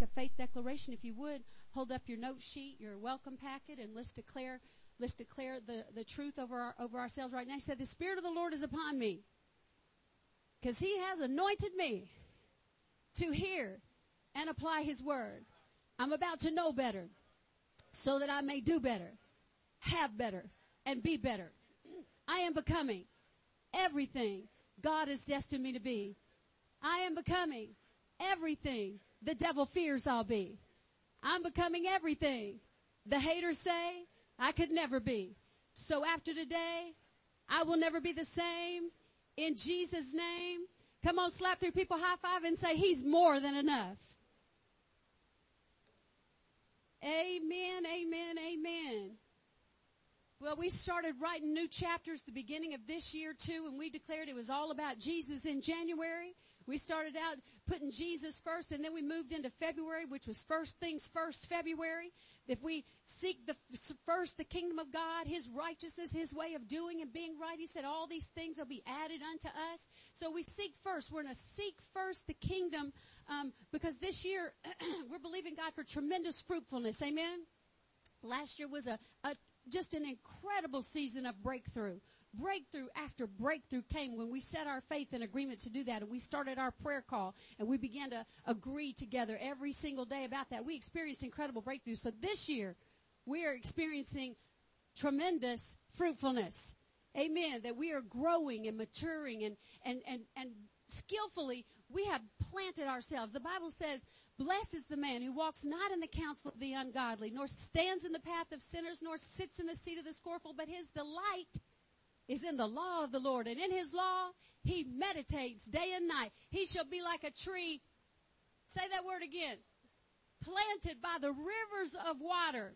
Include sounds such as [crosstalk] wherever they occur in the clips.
make a faith declaration. If you would, hold up your note sheet, your welcome packet, and let's declare, let's declare the, the truth over our, over ourselves right now. He said, the Spirit of the Lord is upon me. Cause He has anointed me to hear and apply His word. I'm about to know better so that I may do better, have better, and be better. I am becoming everything God has destined me to be. I am becoming everything the devil fears I'll be. I'm becoming everything the haters say I could never be. So after today, I will never be the same. In Jesus' name, come on, slap three people high five and say, He's more than enough. Amen, amen, amen. Well, we started writing new chapters the beginning of this year too, and we declared it was all about Jesus in January. We started out putting Jesus first, and then we moved into February, which was first things first February. If we seek the first the kingdom of God, His righteousness, His way of doing and being right, He said all these things will be added unto us. So we seek first. We're going to seek first the kingdom um, because this year [clears throat] we're believing God for tremendous fruitfulness. Amen. Last year was a, a just an incredible season of breakthrough. Breakthrough after breakthrough came when we set our faith in agreement to do that and we started our prayer call and we began to agree together every single day about that. We experienced incredible breakthroughs. So this year we are experiencing tremendous fruitfulness. Amen. That we are growing and maturing and, and, and, and skillfully we have planted ourselves. The Bible says Blessed is the man who walks not in the counsel of the ungodly, nor stands in the path of sinners, nor sits in the seat of the scornful, but his delight is in the law of the Lord. And in his law, he meditates day and night. He shall be like a tree. Say that word again. Planted by the rivers of water,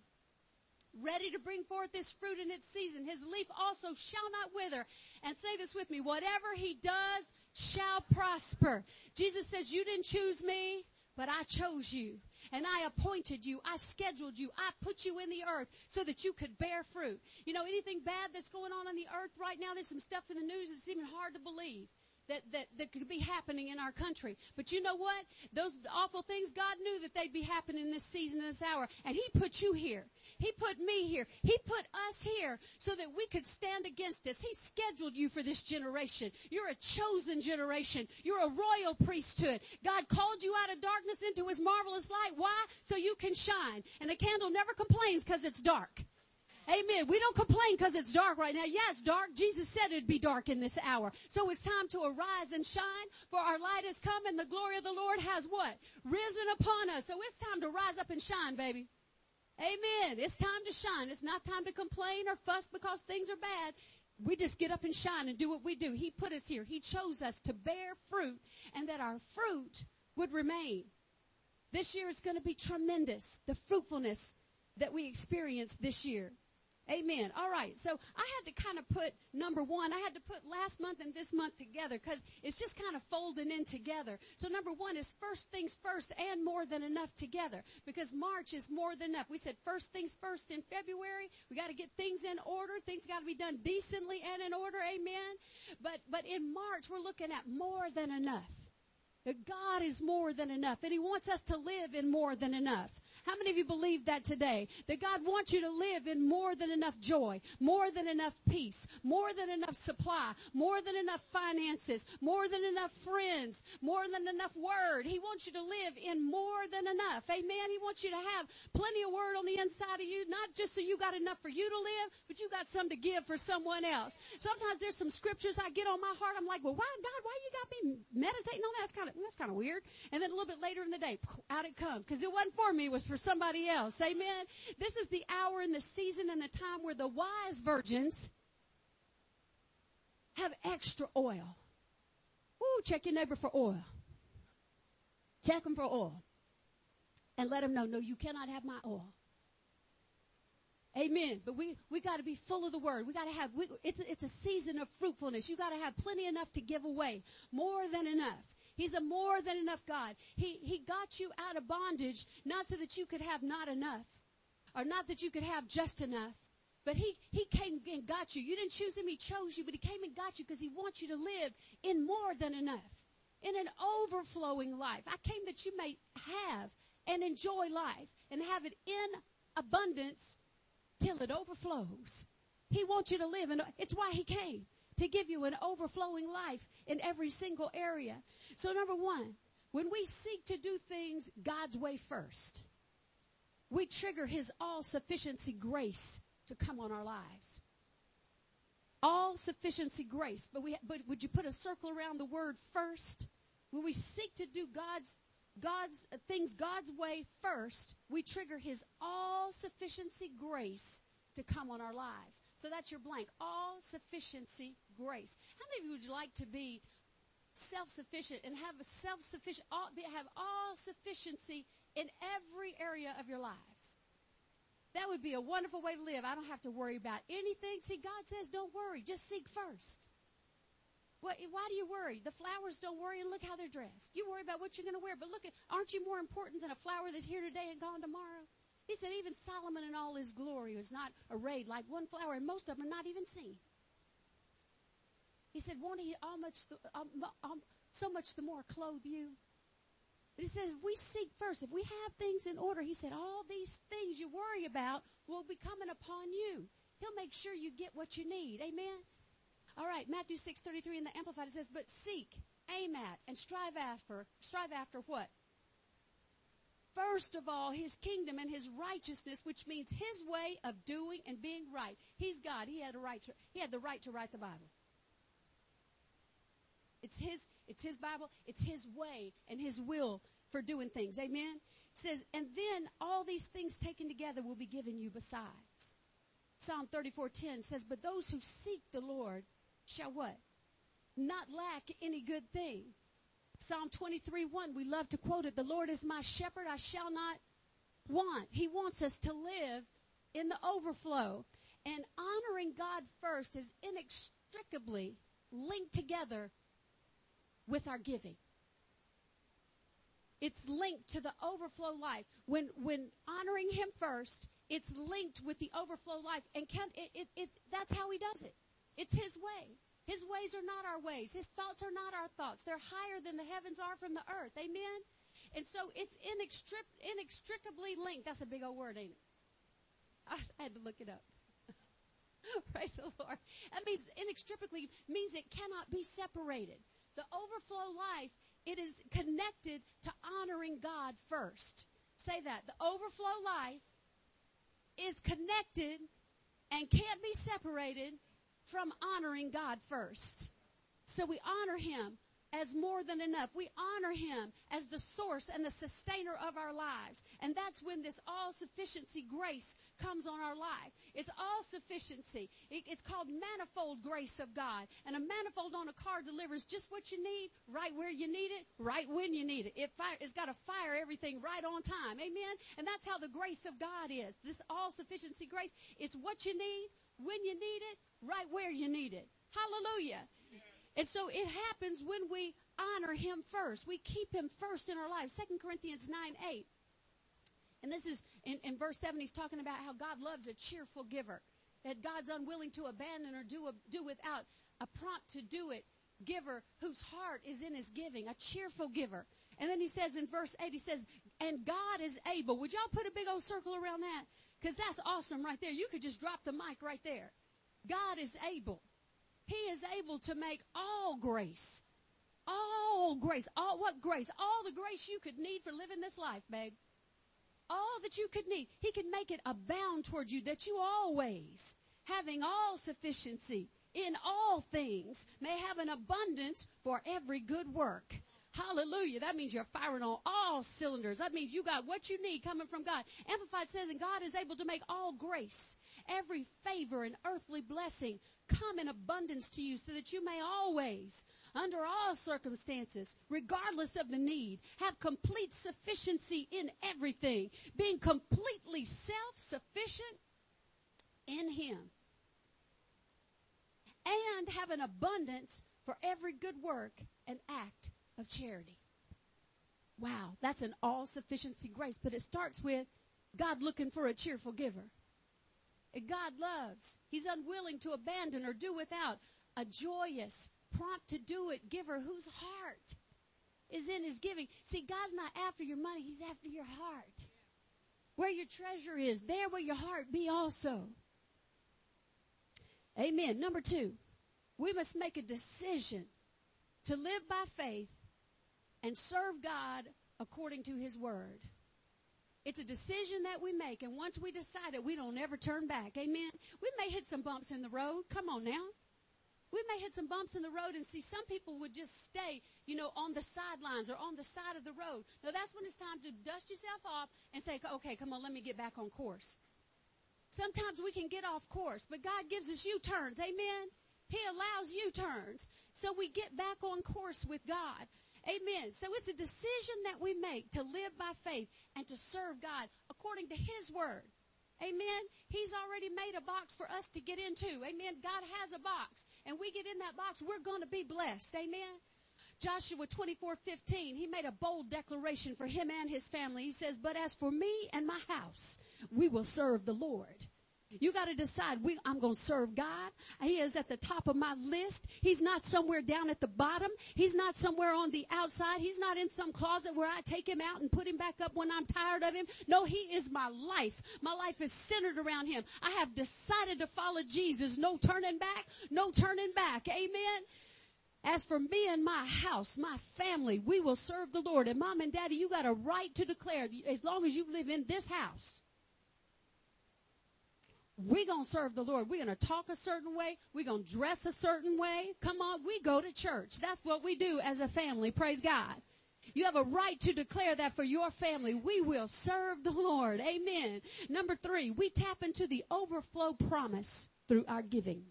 ready to bring forth his fruit in its season. His leaf also shall not wither. And say this with me. Whatever he does shall prosper. Jesus says, you didn't choose me. But I chose you and I appointed you. I scheduled you. I put you in the earth so that you could bear fruit. You know, anything bad that's going on on the earth right now, there's some stuff in the news that's even hard to believe that, that, that could be happening in our country. But you know what? Those awful things, God knew that they'd be happening this season, this hour. And He put you here. He put me here. He put us here so that we could stand against us. He scheduled you for this generation. You're a chosen generation. You're a royal priesthood. God called you out of darkness into His marvelous light. Why? So you can shine. And a candle never complains because it's dark. Amen. We don't complain because it's dark right now. Yes, dark. Jesus said it'd be dark in this hour. So it's time to arise and shine for our light has come and the glory of the Lord has what? Risen upon us. So it's time to rise up and shine, baby. Amen. It's time to shine. It's not time to complain or fuss because things are bad. We just get up and shine and do what we do. He put us here. He chose us to bear fruit and that our fruit would remain. This year is going to be tremendous. The fruitfulness that we experience this year. Amen. All right. So I had to kind of put number one, I had to put last month and this month together because it's just kind of folding in together. So number one is first things first and more than enough together because March is more than enough. We said first things first in February. We got to get things in order. Things got to be done decently and in order. Amen. But, but in March, we're looking at more than enough. That God is more than enough and He wants us to live in more than enough. How many of you believe that today? That God wants you to live in more than enough joy, more than enough peace, more than enough supply, more than enough finances, more than enough friends, more than enough word. He wants you to live in more than enough. Amen. He wants you to have plenty of word on the inside of you, not just so you got enough for you to live, but you got some to give for someone else. Sometimes there's some scriptures I get on my heart. I'm like, well, why God, why you got me meditating on that? That's kind of, that's kind of weird. And then a little bit later in the day, out it comes. Cause it wasn't for me, it was for for somebody else. Amen. This is the hour and the season and the time where the wise virgins have extra oil. Ooh, check your neighbor for oil. Check them for oil. And let them know, no, you cannot have my oil. Amen. But we, we gotta be full of the word. We gotta have, we, it's, it's a season of fruitfulness. You gotta have plenty enough to give away. More than enough. He's a more than enough God. He, he got you out of bondage, not so that you could have not enough, or not that you could have just enough, but he, he came and got you. You didn't choose him, he chose you, but he came and got you because he wants you to live in more than enough, in an overflowing life. I came that you may have and enjoy life and have it in abundance till it overflows. He wants you to live and it's why he came to give you an overflowing life in every single area. So number one, when we seek to do things God's way first, we trigger his all sufficiency grace to come on our lives. All sufficiency grace. But we, but would you put a circle around the word first? When we seek to do God's God's uh, things God's way first, we trigger his all sufficiency grace to come on our lives. So that's your blank. All sufficiency grace. How many of you would like to be self-sufficient and have a self-sufficient, all, have all sufficiency in every area of your lives? That would be a wonderful way to live. I don't have to worry about anything. See, God says don't worry. Just seek first. Why do you worry? The flowers don't worry and look how they're dressed. You worry about what you're going to wear, but look at, aren't you more important than a flower that's here today and gone tomorrow? He said even Solomon in all his glory was not arrayed like one flower and most of them are not even seen. He said, won't he all much, the, um, um, so much the more clothe you? But he said, if we seek first, if we have things in order, he said, all these things you worry about will be coming upon you. He'll make sure you get what you need. Amen? All right, Matthew 6:33 in the Amplified it says, "But seek, aim at, and strive after, strive after what? First of all, his kingdom and his righteousness, which means his way of doing and being right. He's God. He had a right to, he had the right to write the Bible. It's his, it's his Bible. It's his way and his will for doing things. Amen. It says, and then all these things taken together will be given you besides. Psalm 34:10 says, "But those who seek the Lord shall what? Not lack any good thing. Psalm 23 1, we love to quote it. The Lord is my shepherd, I shall not want. He wants us to live in the overflow. And honoring God first is inextricably linked together with our giving. It's linked to the overflow life. When, when honoring Him first, it's linked with the overflow life. And can, it, it, it, that's how He does it. It's His way. His ways are not our ways. His thoughts are not our thoughts. They're higher than the heavens are from the earth. Amen? And so it's inextric- inextricably linked. That's a big old word, ain't it? [laughs] I had to look it up. [laughs] Praise the Lord. That means inextricably means it cannot be separated. The overflow life, it is connected to honoring God first. Say that. The overflow life is connected and can't be separated from honoring God first. So we honor Him as more than enough. We honor Him as the source and the sustainer of our lives. And that's when this all-sufficiency grace comes on our life. It's all-sufficiency. It, it's called manifold grace of God. And a manifold on a car delivers just what you need, right where you need it, right when you need it. It fire, it's got to fire everything right on time. Amen? And that's how the grace of God is. This all-sufficiency grace, it's what you need, when you need it, right where you need it. Hallelujah. And so it happens when we honor him first. We keep him first in our lives. 2 Corinthians 9, 8. And this is in, in verse 7, he's talking about how God loves a cheerful giver. That God's unwilling to abandon or do, a, do without a prompt to do it giver whose heart is in his giving, a cheerful giver. And then he says in verse 8, he says, and God is able. Would y'all put a big old circle around that? Because that's awesome right there. You could just drop the mic right there. God is able. He is able to make all grace, all grace, all what grace? All the grace you could need for living this life, babe. All that you could need. He can make it abound toward you that you always, having all sufficiency in all things, may have an abundance for every good work. Hallelujah. That means you're firing on all cylinders. That means you got what you need coming from God. Amplified says, and God is able to make all grace, every favor and earthly blessing come in abundance to you so that you may always, under all circumstances, regardless of the need, have complete sufficiency in everything, being completely self-sufficient in Him. And have an abundance for every good work and act of charity. Wow, that's an all sufficiency grace, but it starts with God looking for a cheerful giver. And God loves. He's unwilling to abandon or do without a joyous, prompt to do it giver whose heart is in his giving. See, God's not after your money. He's after your heart. Where your treasure is, there will your heart be also. Amen. Number two, we must make a decision to live by faith and serve God according to his word. It's a decision that we make, and once we decide it, we don't ever turn back. Amen. We may hit some bumps in the road. Come on now. We may hit some bumps in the road and see some people would just stay, you know, on the sidelines or on the side of the road. Now that's when it's time to dust yourself off and say, okay, come on, let me get back on course. Sometimes we can get off course, but God gives us U-turns. Amen. He allows U-turns. So we get back on course with God. Amen. So it's a decision that we make to live by faith and to serve God according to His Word. Amen. He's already made a box for us to get into. Amen. God has a box and we get in that box, we're going to be blessed. Amen. Joshua 24, 15, he made a bold declaration for him and his family. He says, but as for me and my house, we will serve the Lord. You got to decide, we, I'm going to serve God. He is at the top of my list. He's not somewhere down at the bottom. He's not somewhere on the outside. He's not in some closet where I take him out and put him back up when I'm tired of him. No, he is my life. My life is centered around him. I have decided to follow Jesus. No turning back. No turning back. Amen. As for me and my house, my family, we will serve the Lord. And mom and daddy, you got a right to declare, as long as you live in this house, we're going to serve the Lord. We're going to talk a certain way. We're going to dress a certain way. Come on, we go to church. That's what we do as a family. Praise God. You have a right to declare that for your family. We will serve the Lord. Amen. Number three, we tap into the overflow promise through our giving.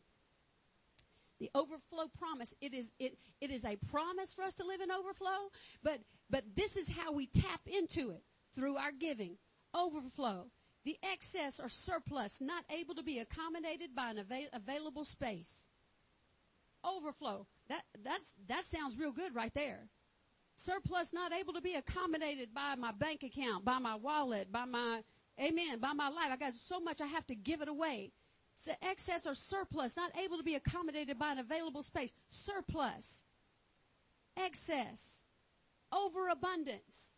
The overflow promise. It is, it, it is a promise for us to live in overflow, but, but this is how we tap into it through our giving. Overflow the excess or surplus not able to be accommodated by an avail- available space. Overflow. That, that's, that sounds real good right there. Surplus not able to be accommodated by my bank account, by my wallet, by my, amen, by my life. I got so much I have to give it away. So excess or surplus not able to be accommodated by an available space. Surplus. Excess. Overabundance.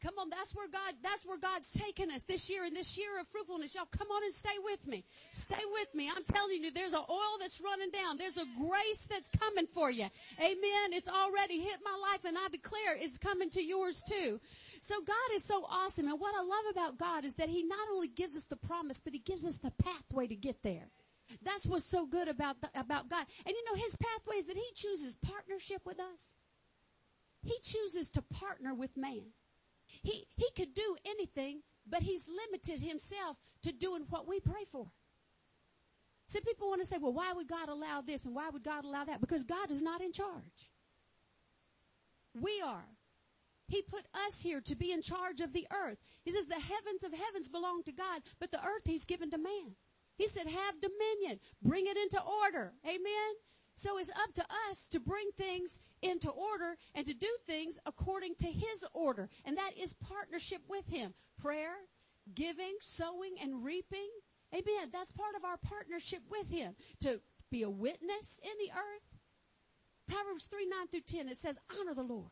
Come on, that's where God, that's where God's taken us this year in this year of fruitfulness. Y'all come on and stay with me. Stay with me. I'm telling you, there's an oil that's running down. There's a grace that's coming for you. Amen. It's already hit my life and I declare it's coming to yours too. So God is so awesome. And what I love about God is that He not only gives us the promise, but He gives us the pathway to get there. That's what's so good about, the, about God. And you know, His pathway is that He chooses partnership with us. He chooses to partner with man. He, he could do anything, but he's limited himself to doing what we pray for. Some people want to say, well, why would God allow this and why would God allow that? Because God is not in charge. We are. He put us here to be in charge of the earth. He says the heavens of heavens belong to God, but the earth he's given to man. He said, have dominion. Bring it into order. Amen. So it's up to us to bring things into order and to do things according to His order. And that is partnership with Him. Prayer, giving, sowing, and reaping. Amen. That's part of our partnership with Him. To be a witness in the earth. Proverbs 3, 9 through 10, it says, honor the Lord.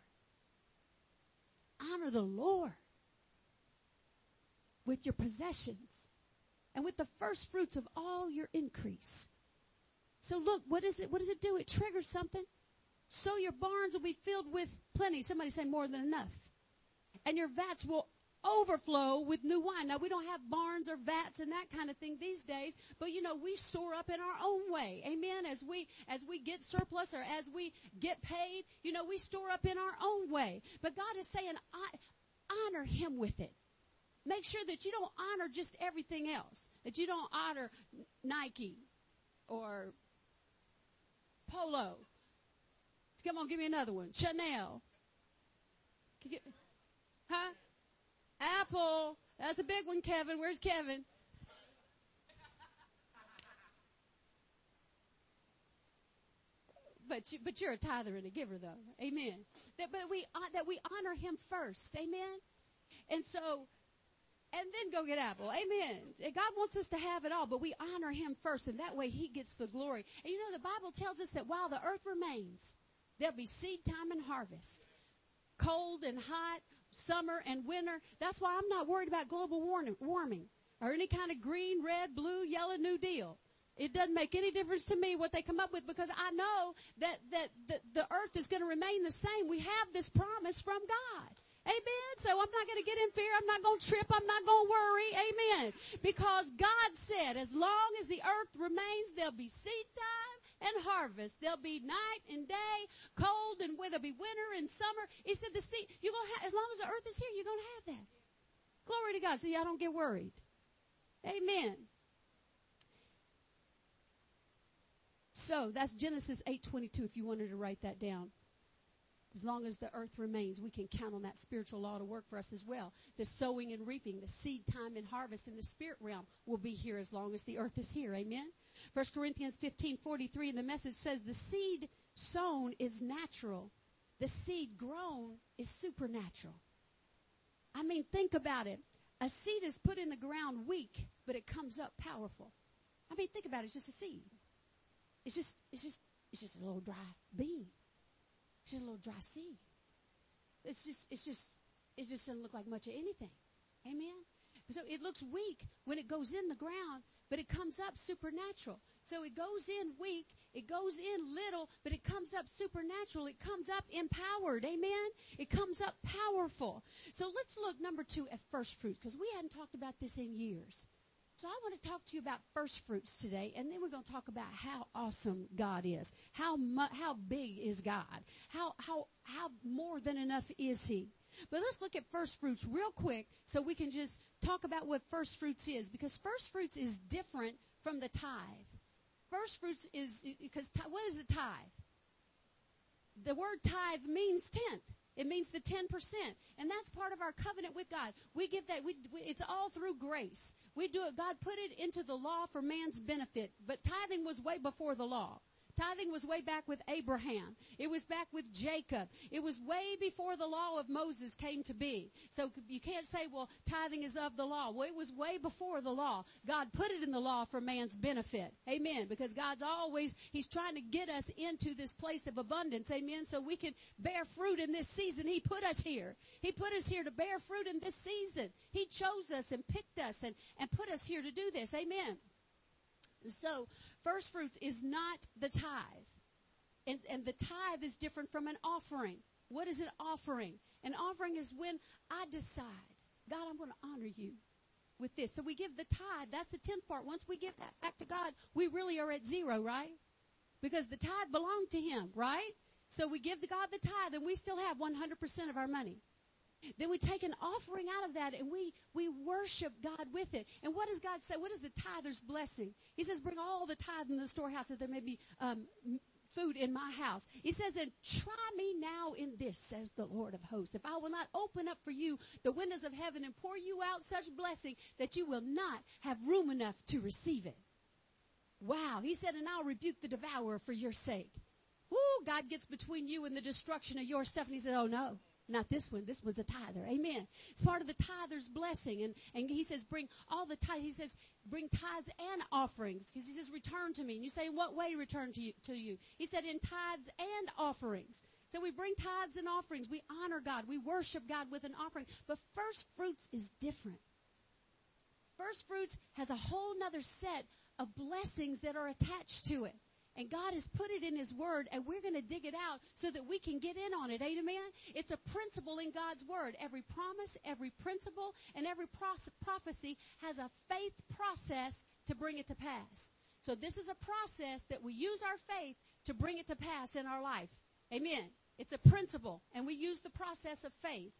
Honor the Lord with your possessions and with the first fruits of all your increase. So look, what is it? What does it do? It triggers something. So your barns will be filled with plenty. Somebody say more than enough. And your vats will overflow with new wine. Now we don't have barns or vats and that kind of thing these days, but you know, we store up in our own way. Amen. As we, as we get surplus or as we get paid, you know, we store up in our own way. But God is saying, honor Him with it. Make sure that you don't honor just everything else. That you don't honor Nike or Polo Come on, give me another one. Chanel. Huh? Apple. That's a big one, Kevin. Where's Kevin? But you, but you're a tither and a giver, though. Amen. That but we uh, that we honor Him first. Amen. And so, and then go get Apple. Amen. God wants us to have it all, but we honor Him first, and that way He gets the glory. And you know, the Bible tells us that while the earth remains, There'll be seed time and harvest. cold and hot, summer and winter. That's why I'm not worried about global warming or any kind of green, red, blue, yellow New Deal. It doesn't make any difference to me what they come up with because I know that, that, that the earth is going to remain the same. We have this promise from God. Amen. So I'm not going to get in fear. I'm not going to trip. I'm not going to worry. Amen. Because God said, as long as the earth remains, there'll be seed time and harvest. There'll be night and day, cold and there'll be winter and summer. He said the seed, you're going to have, as long as the earth is here, you're going to have that. Glory to God. So y'all don't get worried. Amen. So that's Genesis 8:22 if you wanted to write that down. As long as the earth remains, we can count on that spiritual law to work for us as well. The sowing and reaping, the seed time and harvest in the spirit realm will be here as long as the earth is here. Amen. 1 Corinthians 15:43 in the message says the seed sown is natural. The seed grown is supernatural. I mean, think about it. A seed is put in the ground weak, but it comes up powerful. I mean, think about it. It's just a seed. It's just, it's just, it's just a little dry bean. It's just a little dry seed. It's just, it's just, it just doesn't look like much of anything. Amen. So it looks weak when it goes in the ground, but it comes up supernatural. So it goes in weak, it goes in little, but it comes up supernatural. It comes up empowered. Amen. It comes up powerful. So let's look number two at first fruits because we hadn't talked about this in years. So I want to talk to you about first fruits today, and then we're going to talk about how awesome God is. How mu- how big is God? How how how more than enough is He? But let's look at first fruits real quick, so we can just talk about what first fruits is, because first fruits is different from the tithe. First fruits is because what is a tithe? The word tithe means tenth. It means the 10%. And that's part of our covenant with God. We give that, we, it's all through grace. We do it, God put it into the law for man's benefit. But tithing was way before the law. Tithing was way back with Abraham. It was back with Jacob. It was way before the law of Moses came to be. So you can't say, well, tithing is of the law. Well, it was way before the law. God put it in the law for man's benefit. Amen. Because God's always, He's trying to get us into this place of abundance. Amen. So we can bear fruit in this season. He put us here. He put us here to bear fruit in this season. He chose us and picked us and, and put us here to do this. Amen. So first fruits is not the tithe. And, and the tithe is different from an offering. What is an offering? An offering is when I decide, God, I'm going to honor you with this. So we give the tithe. That's the tenth part. Once we give that back to God, we really are at zero, right? Because the tithe belonged to Him, right? So we give the God the tithe and we still have 100% of our money. Then we take an offering out of that and we, we worship God with it. And what does God say? What is the tither's blessing? He says, bring all the tithe in the storehouse that there may be, um, food in my house. He says, and try me now in this, says the Lord of hosts. If I will not open up for you the windows of heaven and pour you out such blessing that you will not have room enough to receive it. Wow. He said, and I'll rebuke the devourer for your sake. Woo, God gets between you and the destruction of your stuff. And he said, oh no. Not this one. This one's a tither. Amen. It's part of the tither's blessing. And, and he says, bring all the tithe. He says, bring tithes and offerings. Because he says, return to me. And you say, in what way return to you, to you? He said, in tithes and offerings. So we bring tithes and offerings. We honor God. We worship God with an offering. But first fruits is different. First fruits has a whole nother set of blessings that are attached to it. And God has put it in His Word, and we're going to dig it out so that we can get in on it. Amen? It's a principle in God's Word. Every promise, every principle, and every prophecy has a faith process to bring it to pass. So this is a process that we use our faith to bring it to pass in our life. Amen. It's a principle, and we use the process of faith.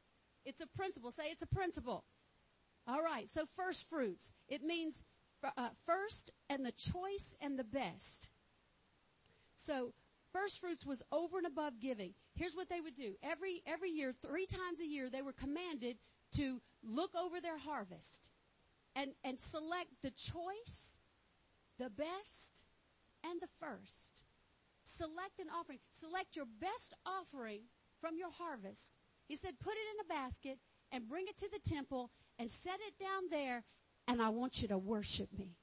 It's a principle. Say it's a principle. All right. So first fruits. It means uh, first and the choice and the best. So first fruits was over and above giving. Here's what they would do. Every, every year, three times a year, they were commanded to look over their harvest and, and select the choice, the best, and the first. Select an offering. Select your best offering from your harvest. He said, put it in a basket and bring it to the temple and set it down there and I want you to worship me.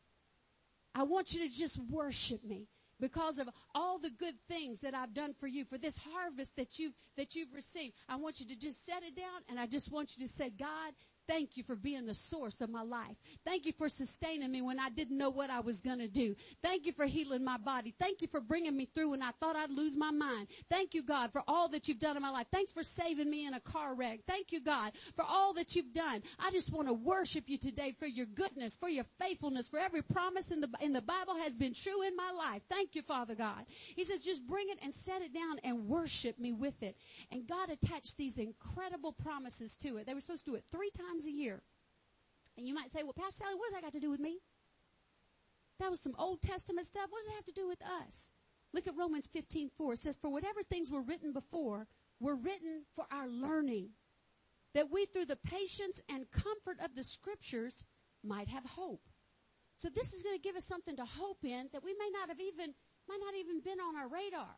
I want you to just worship me. Because of all the good things that I've done for you, for this harvest that you've, that you've received. I want you to just set it down and I just want you to say, God, Thank you for being the source of my life. Thank you for sustaining me when I didn't know what I was going to do. Thank you for healing my body. Thank you for bringing me through when I thought I'd lose my mind. Thank you, God, for all that you've done in my life. Thanks for saving me in a car wreck. Thank you, God, for all that you've done. I just want to worship you today for your goodness, for your faithfulness, for every promise in the, in the Bible has been true in my life. Thank you, Father God. He says, just bring it and set it down and worship me with it. And God attached these incredible promises to it. They were supposed to do it three times times a year. And you might say, well, Pastor Sally, what does that got to do with me? That was some Old Testament stuff. What does it have to do with us? Look at Romans 15, 4. It says, for whatever things were written before were written for our learning, that we through the patience and comfort of the scriptures might have hope. So this is going to give us something to hope in that we may not have even, might not even been on our radar.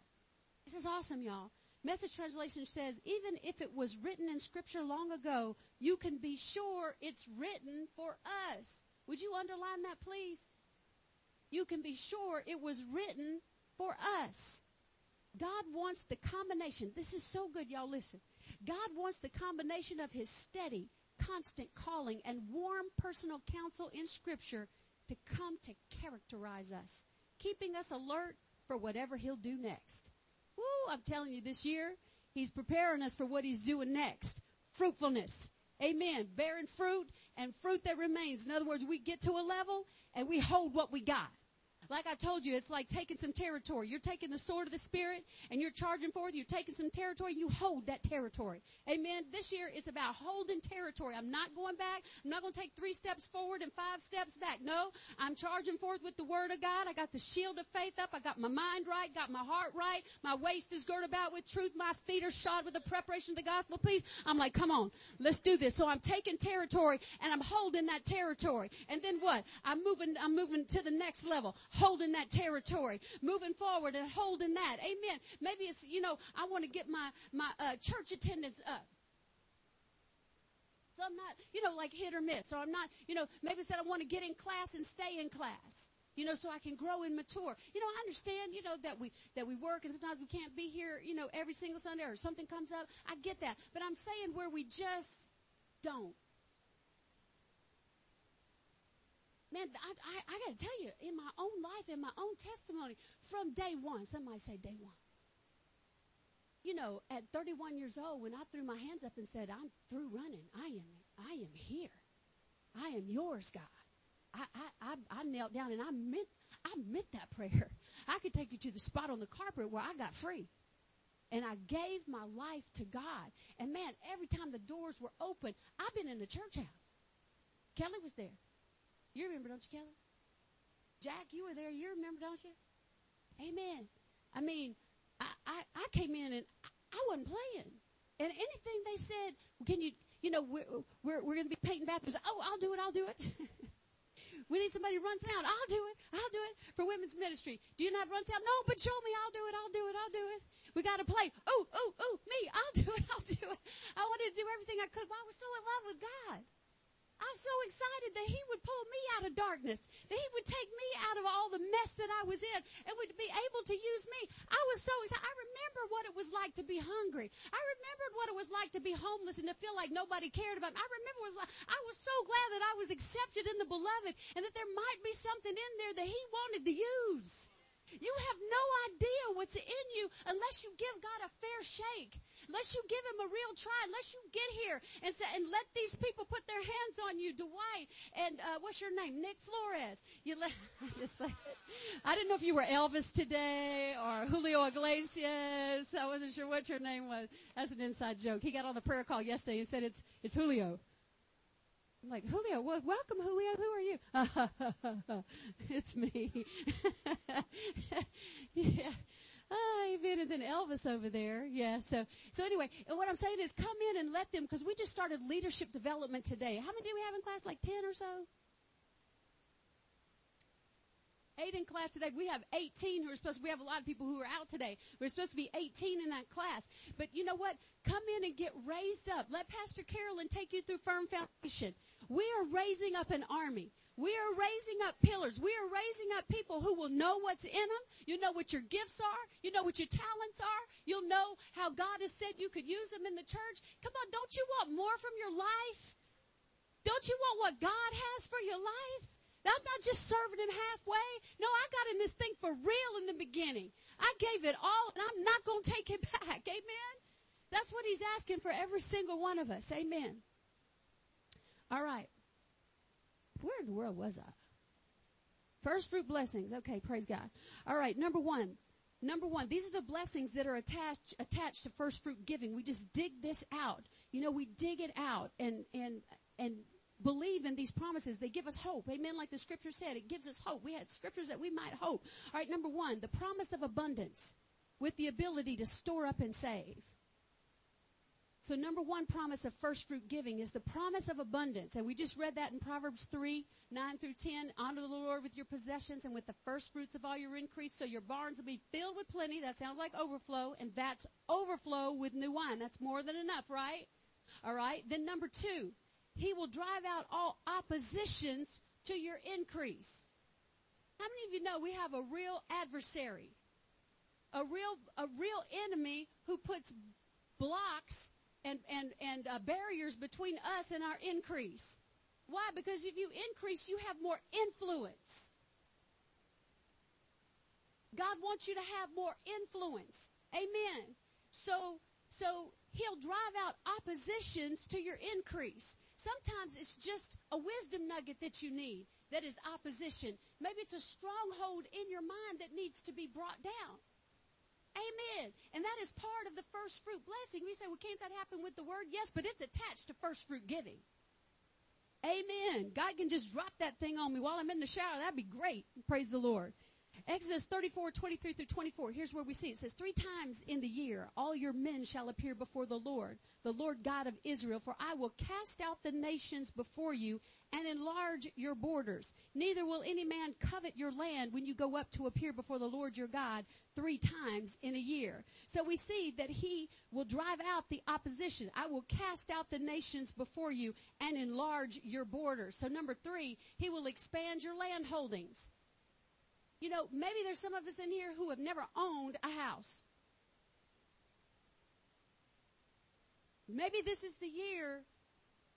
This is awesome, y'all. Message translation says, even if it was written in scripture long ago, you can be sure it's written for us. Would you underline that, please? You can be sure it was written for us. God wants the combination. This is so good, y'all listen. God wants the combination of his steady, constant calling and warm personal counsel in scripture to come to characterize us, keeping us alert for whatever he'll do next. Woo, I'm telling you, this year, He's preparing us for what He's doing next. Fruitfulness. Amen. Bearing fruit and fruit that remains. In other words, we get to a level and we hold what we got. Like I told you, it's like taking some territory. You're taking the sword of the Spirit and you're charging forth. You're taking some territory you hold that territory. Amen. This year is about holding territory. I'm not going back. I'm not going to take three steps forward and five steps back. No, I'm charging forth with the Word of God. I got the shield of faith up. I got my mind right, got my heart right. My waist is girded about with truth. My feet are shod with the preparation of the gospel peace. I'm like, come on, let's do this. So I'm taking territory and I'm holding that territory. And then what? I'm moving, I'm moving to the next level holding that territory, moving forward and holding that. Amen. Maybe it's, you know, I want to get my, my uh, church attendance up. So I'm not, you know, like hit or miss. So I'm not, you know, maybe it's that I want to get in class and stay in class. You know, so I can grow and mature. You know, I understand, you know, that we, that we work and sometimes we can't be here, you know, every single Sunday or something comes up. I get that. But I'm saying where we just don't. Man, I, I, I got to tell you, in my own life, in my own testimony, from day one, somebody say day one. You know, at 31 years old, when I threw my hands up and said, I'm through running, I am, I am here. I am yours, God. I, I, I, I knelt down and I meant, I meant that prayer. [laughs] I could take you to the spot on the carpet where I got free. And I gave my life to God. And man, every time the doors were open, I've been in the church house. Kelly was there. You remember, don't you, Kelly? Jack, you were there. You remember, don't you? Amen. I mean, I, I, I came in and I wasn't playing. And anything they said, can you, you know, we're, we're, we're going to be painting bathrooms. Oh, I'll do it. I'll do it. [laughs] we need somebody to run sound. I'll do it. I'll do it for women's ministry. Do you not run sound? No, but show me. I'll do it. I'll do it. I'll do it. We got to play. Oh, oh, oh, me. I'll do it. [laughs] I'll do it. I wanted to do everything I could. Well, I was so in love with God. I'm so excited that he would pull me out of darkness, that he would take me out of all the mess that I was in and would be able to use me. I was so excited. I remember what it was like to be hungry. I remembered what it was like to be homeless and to feel like nobody cared about me. I remember was like, I was so glad that I was accepted in the beloved and that there might be something in there that he wanted to use. You have no idea what's in you unless you give God a fair shake. Unless you give him a real try, unless you get here and say, and let these people put their hands on you, Dwight and uh, what's your name, Nick Flores. You let, [laughs] I just like, I didn't know if you were Elvis today or Julio Iglesias. I wasn't sure what your name was. That's an inside joke. He got on the prayer call yesterday and said it's it's Julio. I'm like, Julio, well, welcome, Julio. Who are you? [laughs] it's me. [laughs] yeah. Oh, amen. And then Elvis over there. Yeah. So, so anyway, what I'm saying is come in and let them, because we just started leadership development today. How many do we have in class? Like 10 or so? Eight in class today. We have 18 who are supposed to, we have a lot of people who are out today. We're supposed to be 18 in that class. But you know what? Come in and get raised up. Let Pastor Carolyn take you through firm foundation. We are raising up an army. We are raising up pillars. We are raising up people who will know what's in them. You know what your gifts are. You know what your talents are. You'll know how God has said you could use them in the church. Come on, don't you want more from your life? Don't you want what God has for your life? I'm not just serving him halfway. No, I got in this thing for real in the beginning. I gave it all and I'm not going to take it [laughs] back. Amen. That's what he's asking for every single one of us. Amen. All right. Where in the world was I? First fruit blessings. Okay, praise God. All right, number one. Number one, these are the blessings that are attached attached to first fruit giving. We just dig this out. You know, we dig it out and and and believe in these promises. They give us hope. Amen. Like the scripture said, it gives us hope. We had scriptures that we might hope. All right. Number one, the promise of abundance with the ability to store up and save. So number one promise of first fruit giving is the promise of abundance. And we just read that in Proverbs 3, 9 through 10. Honor the Lord with your possessions and with the first fruits of all your increase. So your barns will be filled with plenty. That sounds like overflow. And that's overflow with new wine. That's more than enough, right? All right. Then number two, he will drive out all oppositions to your increase. How many of you know we have a real adversary? A real, a real enemy who puts blocks and, and, and uh, barriers between us and our increase. Why? Because if you increase, you have more influence. God wants you to have more influence. Amen. So, so he'll drive out oppositions to your increase. Sometimes it's just a wisdom nugget that you need that is opposition. Maybe it's a stronghold in your mind that needs to be brought down. Amen. And that is part of the first fruit blessing. We say, well, can't that happen with the word? Yes, but it's attached to first fruit giving. Amen. God can just drop that thing on me while I'm in the shower. That'd be great. Praise the Lord. Exodus 34, 23 through 24. Here's where we see it. it says, Three times in the year all your men shall appear before the Lord, the Lord God of Israel, for I will cast out the nations before you and enlarge your borders. Neither will any man covet your land when you go up to appear before the Lord your God three times in a year. So we see that he will drive out the opposition. I will cast out the nations before you and enlarge your borders. So number three, he will expand your land holdings. You know, maybe there's some of us in here who have never owned a house. Maybe this is the year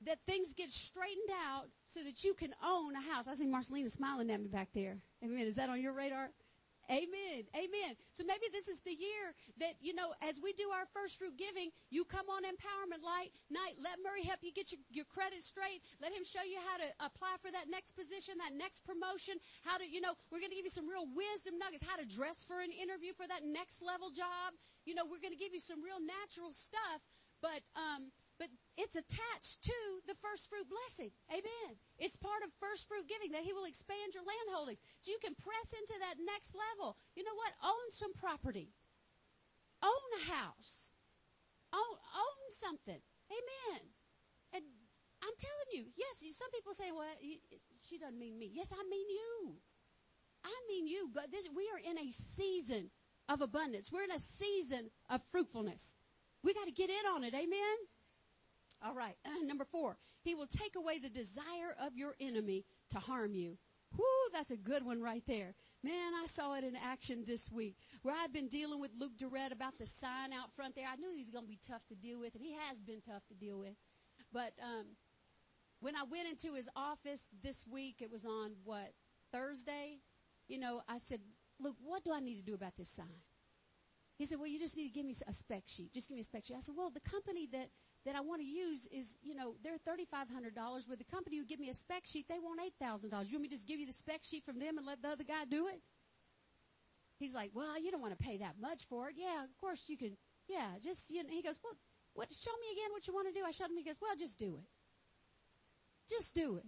that things get straightened out so that you can own a house. I see Marcelina smiling at me back there. Amen. Is that on your radar? Amen. Amen. So maybe this is the year that, you know, as we do our first fruit giving, you come on empowerment light night. Let Murray help you get your, your credit straight. Let him show you how to apply for that next position, that next promotion, how to, you know, we're going to give you some real wisdom nuggets, how to dress for an interview for that next level job. You know, we're going to give you some real natural stuff, but, um, but it's attached to the first fruit blessing. Amen. It's part of first fruit giving that he will expand your land holdings. So you can press into that next level. You know what? Own some property. Own a house. Own, own something. Amen. And I'm telling you, yes, some people say, well, she doesn't mean me. Yes, I mean you. I mean you. God, this, we are in a season of abundance. We're in a season of fruitfulness. We got to get in on it. Amen. All right. [clears throat] Number four, he will take away the desire of your enemy to harm you. Whoo, that's a good one right there. Man, I saw it in action this week where I've been dealing with Luke Durrett about the sign out front there. I knew he was going to be tough to deal with, and he has been tough to deal with. But um, when I went into his office this week, it was on what Thursday. You know, I said, "Luke, what do I need to do about this sign?" He said, "Well, you just need to give me a spec sheet. Just give me a spec sheet." I said, "Well, the company that that I want to use is, you know, they're $3,500 with the company who give me a spec sheet, they want $8,000. You want me to just give you the spec sheet from them and let the other guy do it? He's like, well, you don't want to pay that much for it. Yeah, of course you can. Yeah, just, you know, he goes, well, what, show me again what you want to do. I showed him. He goes, well, just do it. Just do it.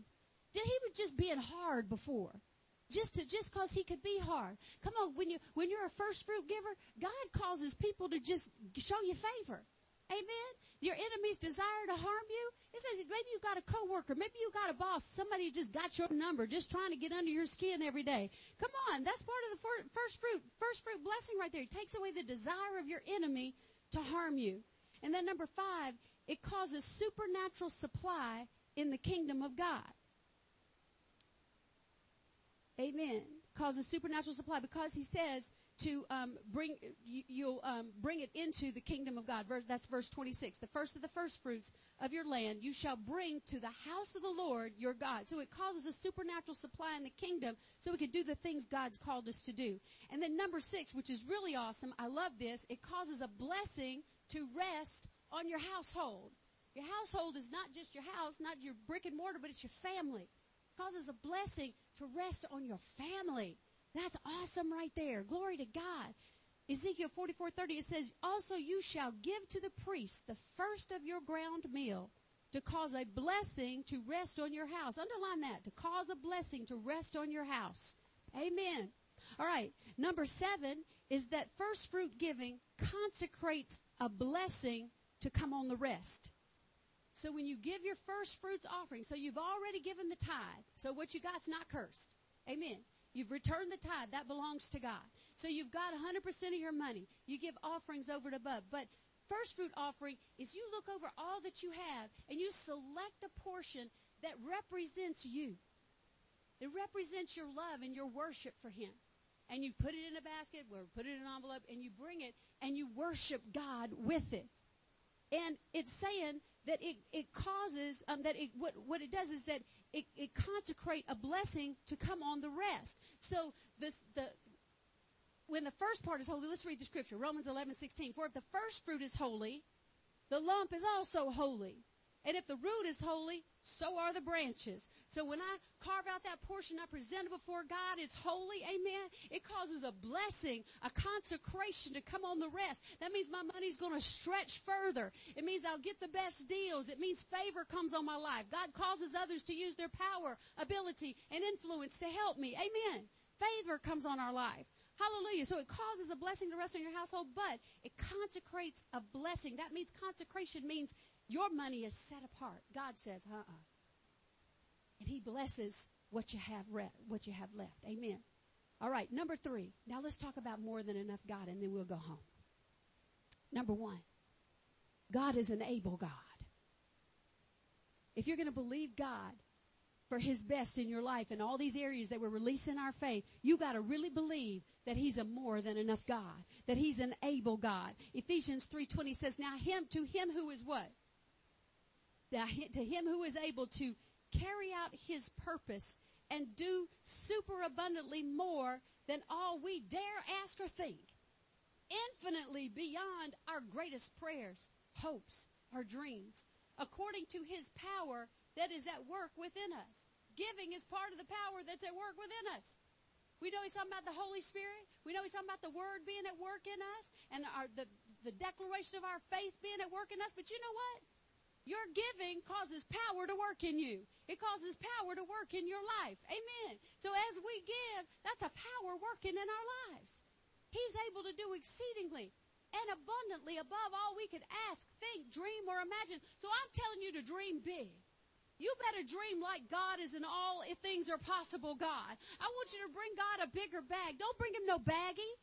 He was just being hard before? Just to, just cause he could be hard. Come on, when you, when you're a first fruit giver, God causes people to just show you favor. Amen? Your enemies desire to harm you. It says maybe you got a coworker, maybe you got a boss, somebody just got your number, just trying to get under your skin every day. Come on, that's part of the first fruit, first fruit blessing right there. It takes away the desire of your enemy to harm you. And then number five, it causes supernatural supply in the kingdom of God. Amen. Causes supernatural supply because he says to um, bring you, will um, bring it into the kingdom of God. Verse, that's verse 26. The first of the first fruits of your land you shall bring to the house of the Lord your God. So it causes a supernatural supply in the kingdom so we can do the things God's called us to do. And then number six, which is really awesome. I love this. It causes a blessing to rest on your household. Your household is not just your house, not your brick and mortar, but it's your family. It causes a blessing to rest on your family. That's awesome right there. Glory to God. Ezekiel 44:30 it says, "Also you shall give to the priest the first of your ground meal to cause a blessing to rest on your house." Underline that, to cause a blessing to rest on your house. Amen. All right. Number 7 is that first fruit giving consecrates a blessing to come on the rest. So when you give your first fruits offering, so you've already given the tithe, so what you got's not cursed. Amen. You've returned the tithe. That belongs to God. So you've got 100% of your money. You give offerings over and above. But first fruit offering is you look over all that you have and you select a portion that represents you. It represents your love and your worship for Him. And you put it in a basket or put it in an envelope and you bring it and you worship God with it. And it's saying that it, it causes, um, that it, what, what it does is that it, it consecrate a blessing to come on the rest. So this, the, when the first part is holy, let's read the scripture. Romans 11, 16. For if the first fruit is holy, the lump is also holy. And if the root is holy, so are the branches. So when I carve out that portion I present before God, it's holy, amen. It causes a blessing, a consecration to come on the rest. That means my money's going to stretch further. It means I'll get the best deals. It means favor comes on my life. God causes others to use their power, ability, and influence to help me. Amen. Favor comes on our life. Hallelujah. So it causes a blessing to rest on your household, but it consecrates a blessing. That means consecration means your money is set apart. God says, uh-uh. And he blesses what you have re- what you have left. Amen. All right, number three. Now let's talk about more than enough God and then we'll go home. Number one. God is an able God. If you're going to believe God for his best in your life in all these areas that we're releasing our faith, you got to really believe that he's a more than enough God, that he's an able God. Ephesians 3:20 says, "Now him to him who is what? To him who is able to carry out his purpose and do super abundantly more than all we dare ask or think, infinitely beyond our greatest prayers, hopes, or dreams, according to his power that is at work within us. Giving is part of the power that's at work within us. We know he's talking about the Holy Spirit. We know he's talking about the Word being at work in us and our, the, the declaration of our faith being at work in us. But you know what? Your giving causes power to work in you. It causes power to work in your life. Amen. So as we give, that's a power working in our lives. He's able to do exceedingly and abundantly above all we could ask, think, dream, or imagine. So I'm telling you to dream big. You better dream like God is in all if things are possible God. I want you to bring God a bigger bag. Don't bring him no baggie.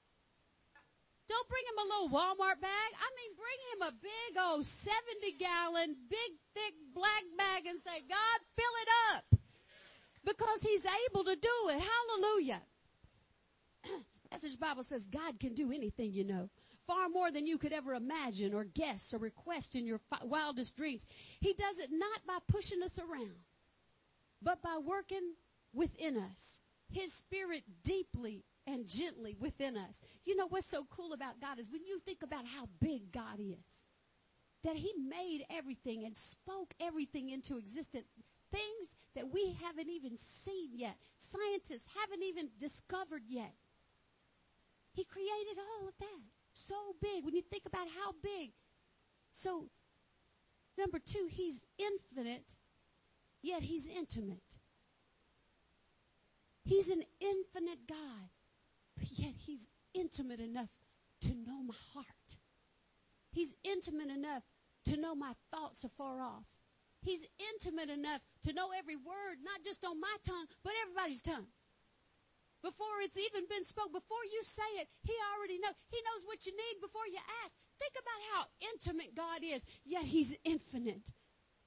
Don't bring him a little Walmart bag. I mean, bring him a big old 70 gallon, big, thick black bag and say, God, fill it up. Because he's able to do it. Hallelujah. [clears throat] Message Bible says God can do anything, you know. Far more than you could ever imagine or guess or request in your wildest dreams. He does it not by pushing us around, but by working within us. His spirit deeply and gently within us. You know what's so cool about God is when you think about how big God is, that He made everything and spoke everything into existence. Things that we haven't even seen yet. Scientists haven't even discovered yet. He created all of that. So big. When you think about how big. So, number two, He's infinite, yet He's intimate. He's an infinite God but yet he's intimate enough to know my heart. He's intimate enough to know my thoughts afar off. He's intimate enough to know every word, not just on my tongue, but everybody's tongue. Before it's even been spoke, before you say it, he already knows. He knows what you need before you ask. Think about how intimate God is, yet he's infinite.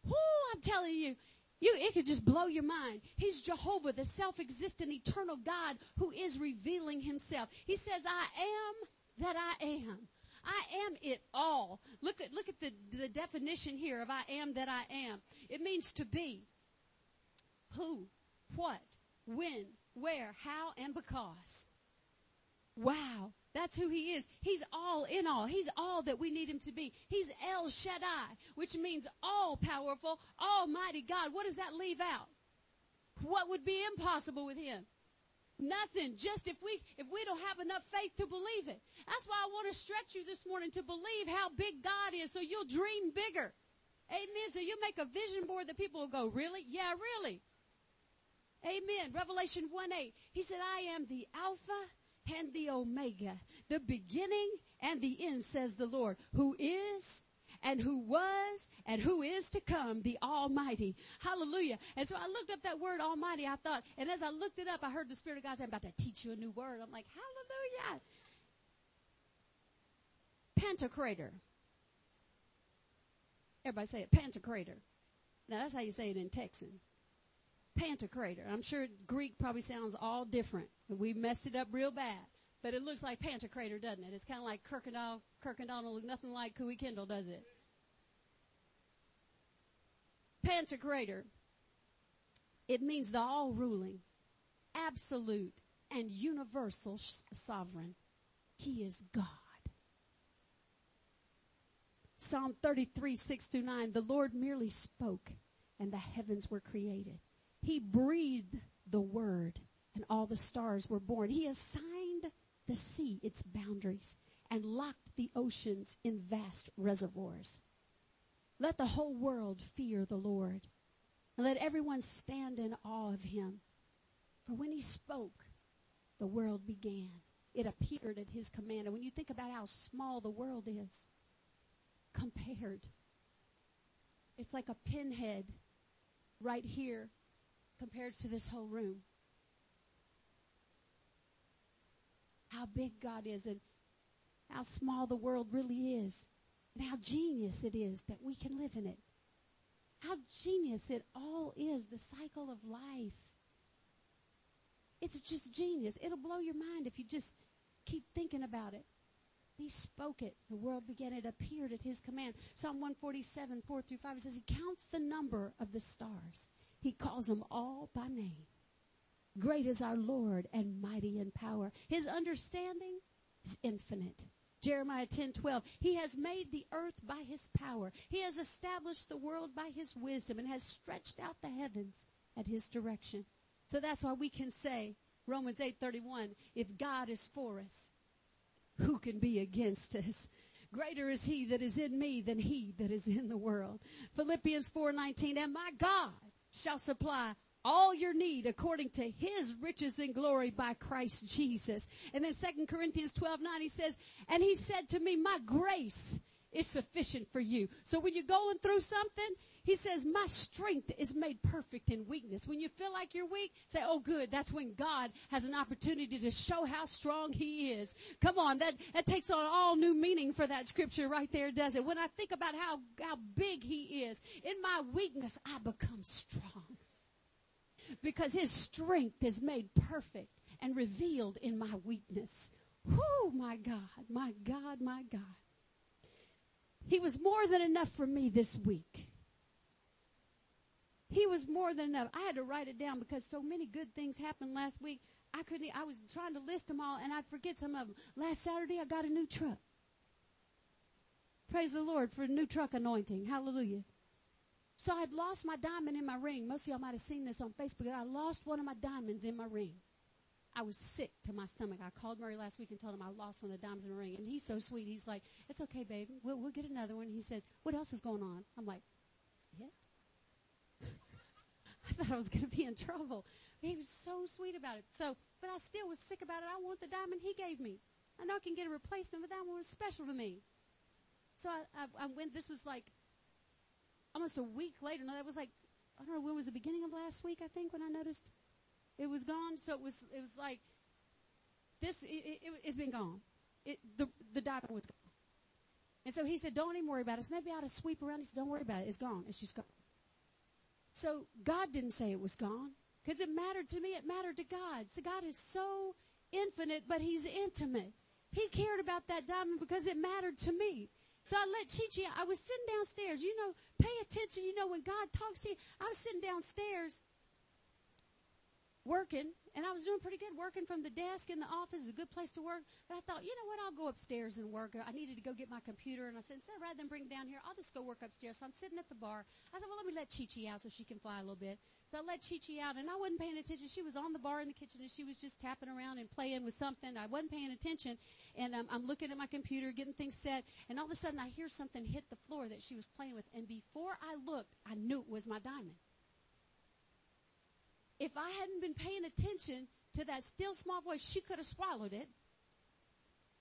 Whoo, I'm telling you, You, it could just blow your mind. He's Jehovah, the self-existent, eternal God who is revealing himself. He says, I am that I am. I am it all. Look at, look at the, the definition here of I am that I am. It means to be. Who, what, when, where, how, and because. Wow. That's who he is. He's all in all. He's all that we need him to be. He's El Shaddai, which means all powerful, almighty God. What does that leave out? What would be impossible with him? Nothing. Just if we, if we don't have enough faith to believe it. That's why I want to stretch you this morning to believe how big God is so you'll dream bigger. Amen. So you make a vision board that people will go, really? Yeah, really. Amen. Revelation 1 8. He said, I am the Alpha and the Omega, the beginning and the end, says the Lord, who is and who was and who is to come, the Almighty. Hallelujah. And so I looked up that word Almighty. I thought, and as I looked it up, I heard the Spirit of God say, I'm about to teach you a new word. I'm like, hallelujah. Pantocrator. Everybody say it, Pantocrator. Now that's how you say it in Texan. Pantocrator. I'm sure Greek probably sounds all different. We messed it up real bad. But it looks like Pantocrator, doesn't it? It's kind of like Kirkendall, Kirkendall, nothing like Cooey Kendall, does it? Pantocrator. It means the all ruling, absolute, and universal sh- sovereign. He is God. Psalm 33, 6 through 9. The Lord merely spoke, and the heavens were created. He breathed the word and all the stars were born. He assigned the sea its boundaries and locked the oceans in vast reservoirs. Let the whole world fear the Lord and let everyone stand in awe of him. For when he spoke, the world began. It appeared at his command. And when you think about how small the world is compared, it's like a pinhead right here compared to this whole room. How big God is and how small the world really is and how genius it is that we can live in it. How genius it all is, the cycle of life. It's just genius. It'll blow your mind if you just keep thinking about it. He spoke it. The world began. It appeared at his command. Psalm 147, 4 through 5, it says, He counts the number of the stars. He calls them all by name. Great is our Lord and mighty in power. His understanding is infinite. Jeremiah 10, 12. He has made the earth by his power. He has established the world by his wisdom and has stretched out the heavens at his direction. So that's why we can say, Romans 8, 31, if God is for us, who can be against us? Greater is he that is in me than he that is in the world. Philippians 4:19 and my God shall supply all your need according to his riches and glory by Christ Jesus. And then 2 Corinthians 12, 9, he says, and he said to me, my grace is sufficient for you. So when you're going through something, he says, my strength is made perfect in weakness. When you feel like you're weak, say, oh good, that's when God has an opportunity to show how strong he is. Come on, that, that takes on all new meaning for that scripture right there, does it? When I think about how, how big he is, in my weakness, I become strong because his strength is made perfect and revealed in my weakness. Oh my God, my God, my God. He was more than enough for me this week. He was more than enough. I had to write it down because so many good things happened last week. I couldn't, I was trying to list them all and I'd forget some of them. Last Saturday I got a new truck. Praise the Lord for a new truck anointing. Hallelujah. So I'd lost my diamond in my ring. Most of y'all might have seen this on Facebook. I lost one of my diamonds in my ring. I was sick to my stomach. I called Murray last week and told him I lost one of the diamonds in the ring. And he's so sweet. He's like, it's okay, babe. We'll, we'll get another one. He said, what else is going on? I'm like, yeah. [laughs] I thought I was going to be in trouble. He was so sweet about it. So, but I still was sick about it. I want the diamond he gave me. I know I can get a replacement, but that one was special to me. So I, I, I went, this was like almost a week later. No, that was like I don't know when was the beginning of last week. I think when I noticed it was gone. So it was it was like this. It, it, has been gone. It, the the diamond was gone. And so he said, "Don't even worry about it. So maybe I ought to sweep around." He said, "Don't worry about it. It's gone. It's just gone." So God didn't say it was gone because it mattered to me. It mattered to God. So God is so infinite, but he's intimate. He cared about that diamond because it mattered to me. So I let Chi Chi, I was sitting downstairs. You know, pay attention. You know, when God talks to you, I was sitting downstairs working, and I was doing pretty good working from the desk in the office. It's a good place to work. But I thought, you know what? I'll go upstairs and work. I needed to go get my computer, and I said, instead rather than bring it down here, I'll just go work upstairs. So I'm sitting at the bar. I said, well, let me let Chi Chi out so she can fly a little bit. So I let Chi Chi out, and I wasn't paying attention. She was on the bar in the kitchen, and she was just tapping around and playing with something. I wasn't paying attention, and um, I'm looking at my computer, getting things set, and all of a sudden I hear something hit the floor that she was playing with, and before I looked, I knew it was my diamond if I hadn't been paying attention to that still small voice, she could have swallowed it.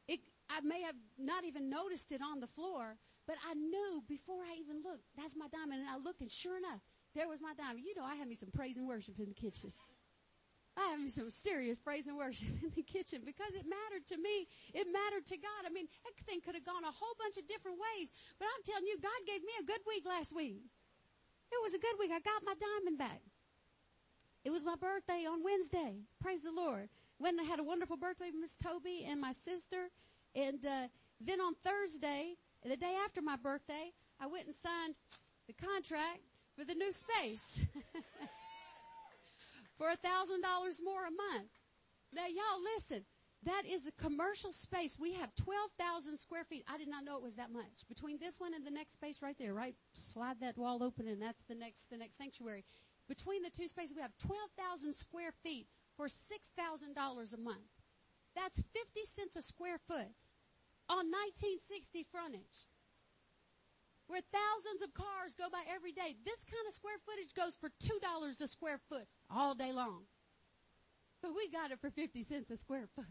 It, I may have not even noticed it on the floor, but I knew before I even looked, that's my diamond. And I looked and sure enough, there was my diamond. You know, I had me some praise and worship in the kitchen. I had me some serious praise and worship [laughs] in the kitchen because it mattered to me. It mattered to God. I mean, that thing could have gone a whole bunch of different ways, but I'm telling you, God gave me a good week last week. It was a good week. I got my diamond back. It was my birthday on Wednesday. Praise the Lord. When I had a wonderful birthday with Miss Toby and my sister. And uh, then on Thursday, the day after my birthday, I went and signed the contract for the new space [laughs] for a thousand dollars more a month. Now y'all listen. That is a commercial space. We have 12,000 square feet. I did not know it was that much. Between this one and the next space right there, right? Slide that wall open and that's the next, the next sanctuary. Between the two spaces, we have 12,000 square feet for $6,000 a month. That's 50 cents a square foot on 1960 frontage. Where thousands of cars go by every day. This kind of square footage goes for $2 a square foot all day long. But we got it for 50 cents a square foot.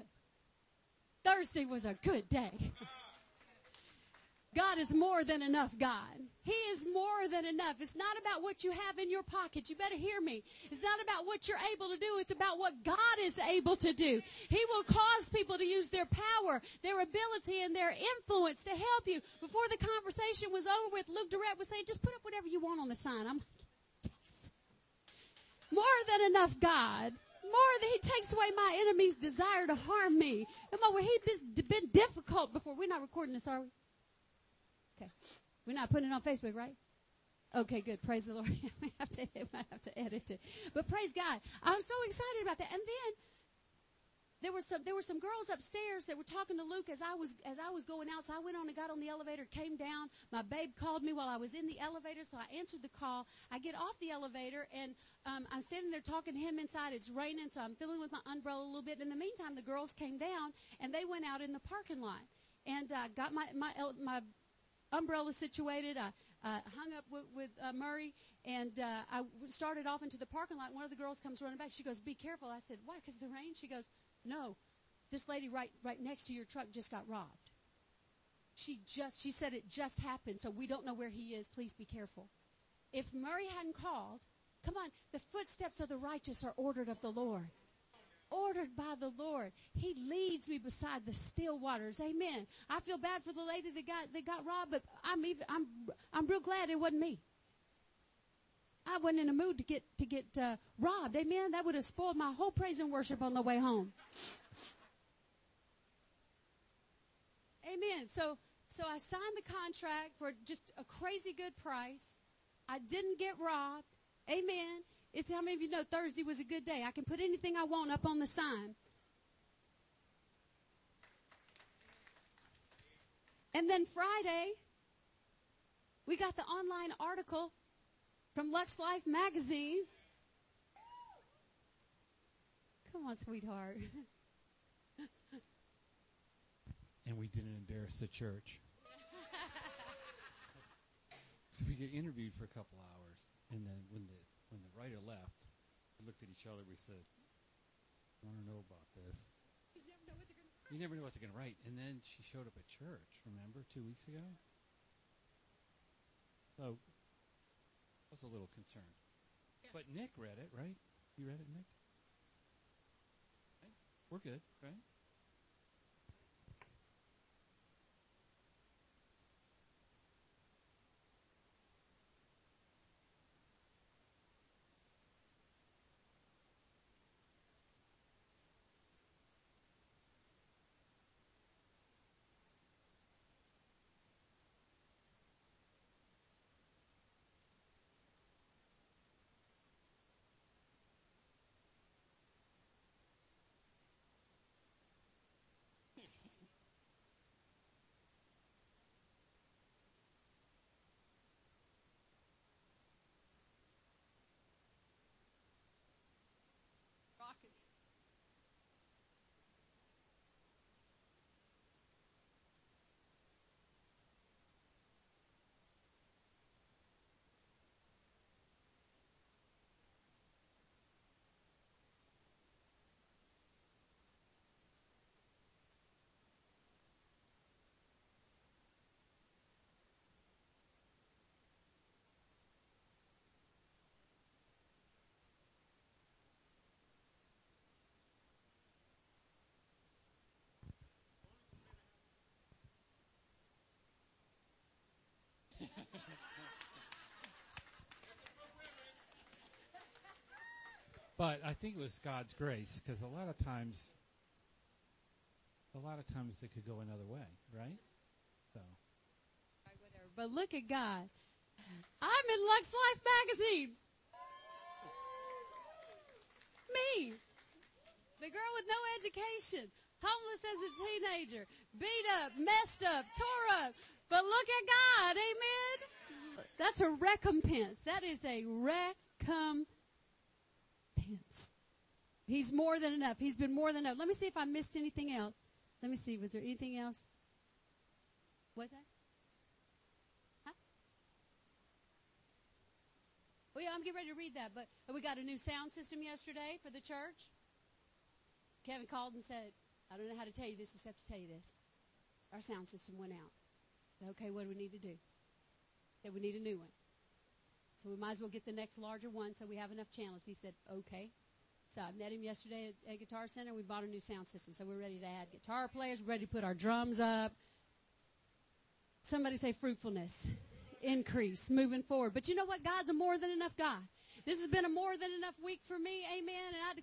Thursday was a good day. God is more than enough, God. He is more than enough. It's not about what you have in your pocket. You better hear me. It's not about what you're able to do. It's about what God is able to do. He will cause people to use their power, their ability, and their influence to help you. Before the conversation was over with, Luke Durrett was saying, just put up whatever you want on the sign. I'm yes. More than enough, God more than he takes away my enemy's desire to harm me. Come on, he's been difficult before. We're not recording this, are we? Okay. We're not putting it on Facebook, right? Okay, good. Praise the Lord. [laughs] we have to, I have to edit it. But praise God. I'm so excited about that. And then there were some there were some girls upstairs that were talking to Luke as I was as I was going out. So I went on and got on the elevator, came down. My babe called me while I was in the elevator, so I answered the call. I get off the elevator and um, I'm standing there talking to him inside. It's raining, so I'm filling with my umbrella a little bit. In the meantime, the girls came down and they went out in the parking lot and uh, got my my my umbrella situated. I uh, hung up with, with uh, Murray, and uh, I started off into the parking lot. One of the girls comes running back. She goes, "Be careful!" I said, "Why? Because the rain?" She goes, "No, this lady right right next to your truck just got robbed." She just she said it just happened, so we don't know where he is. Please be careful. If Murray hadn't called, come on, the footsteps of the righteous are ordered of the Lord ordered by the Lord. He leads me beside the still waters. Amen. I feel bad for the lady that got that got robbed, but I'm even I'm I'm real glad it wasn't me. I wasn't in a mood to get to get uh, robbed. Amen. That would have spoiled my whole praise and worship on the way home. Amen. So so I signed the contract for just a crazy good price. I didn't get robbed. Amen. It's how many of you know Thursday was a good day? I can put anything I want up on the sign. And then Friday, we got the online article from Lux Life magazine. Come on, sweetheart. [laughs] and we didn't embarrass the church. [laughs] so we get interviewed for a couple hours, and then when the when the writer left, we looked at each other. We said, "I want to know about this." You never know what they're going to You never know what they're going to write. And then she showed up at church. Remember, two weeks ago. So I was a little concerned. Yeah. But Nick read it, right? You read it, Nick? Right? We're good, right? But I think it was God's grace because a lot of times, a lot of times it could go another way, right? So. But look at God. I'm in Lux Life magazine. Me. The girl with no education. Homeless as a teenager. Beat up, messed up, tore up. But look at God. Amen. That's a recompense. That is a recompense. He's more than enough. He's been more than enough. Let me see if I missed anything else. Let me see. Was there anything else? What's that? Huh? Well, yeah, I'm getting ready to read that, but we got a new sound system yesterday for the church. Kevin called and said, I don't know how to tell you this except to tell you this. Our sound system went out. Okay, what do we need to do? That we need a new one. So we might as well get the next larger one so we have enough channels. He said, okay. So I met him yesterday at, at Guitar Center. We bought a new sound system. So we're ready to add guitar players, ready to put our drums up. Somebody say fruitfulness, increase, moving forward. But you know what? God's a more than enough God. This has been a more than enough week for me. Amen. And I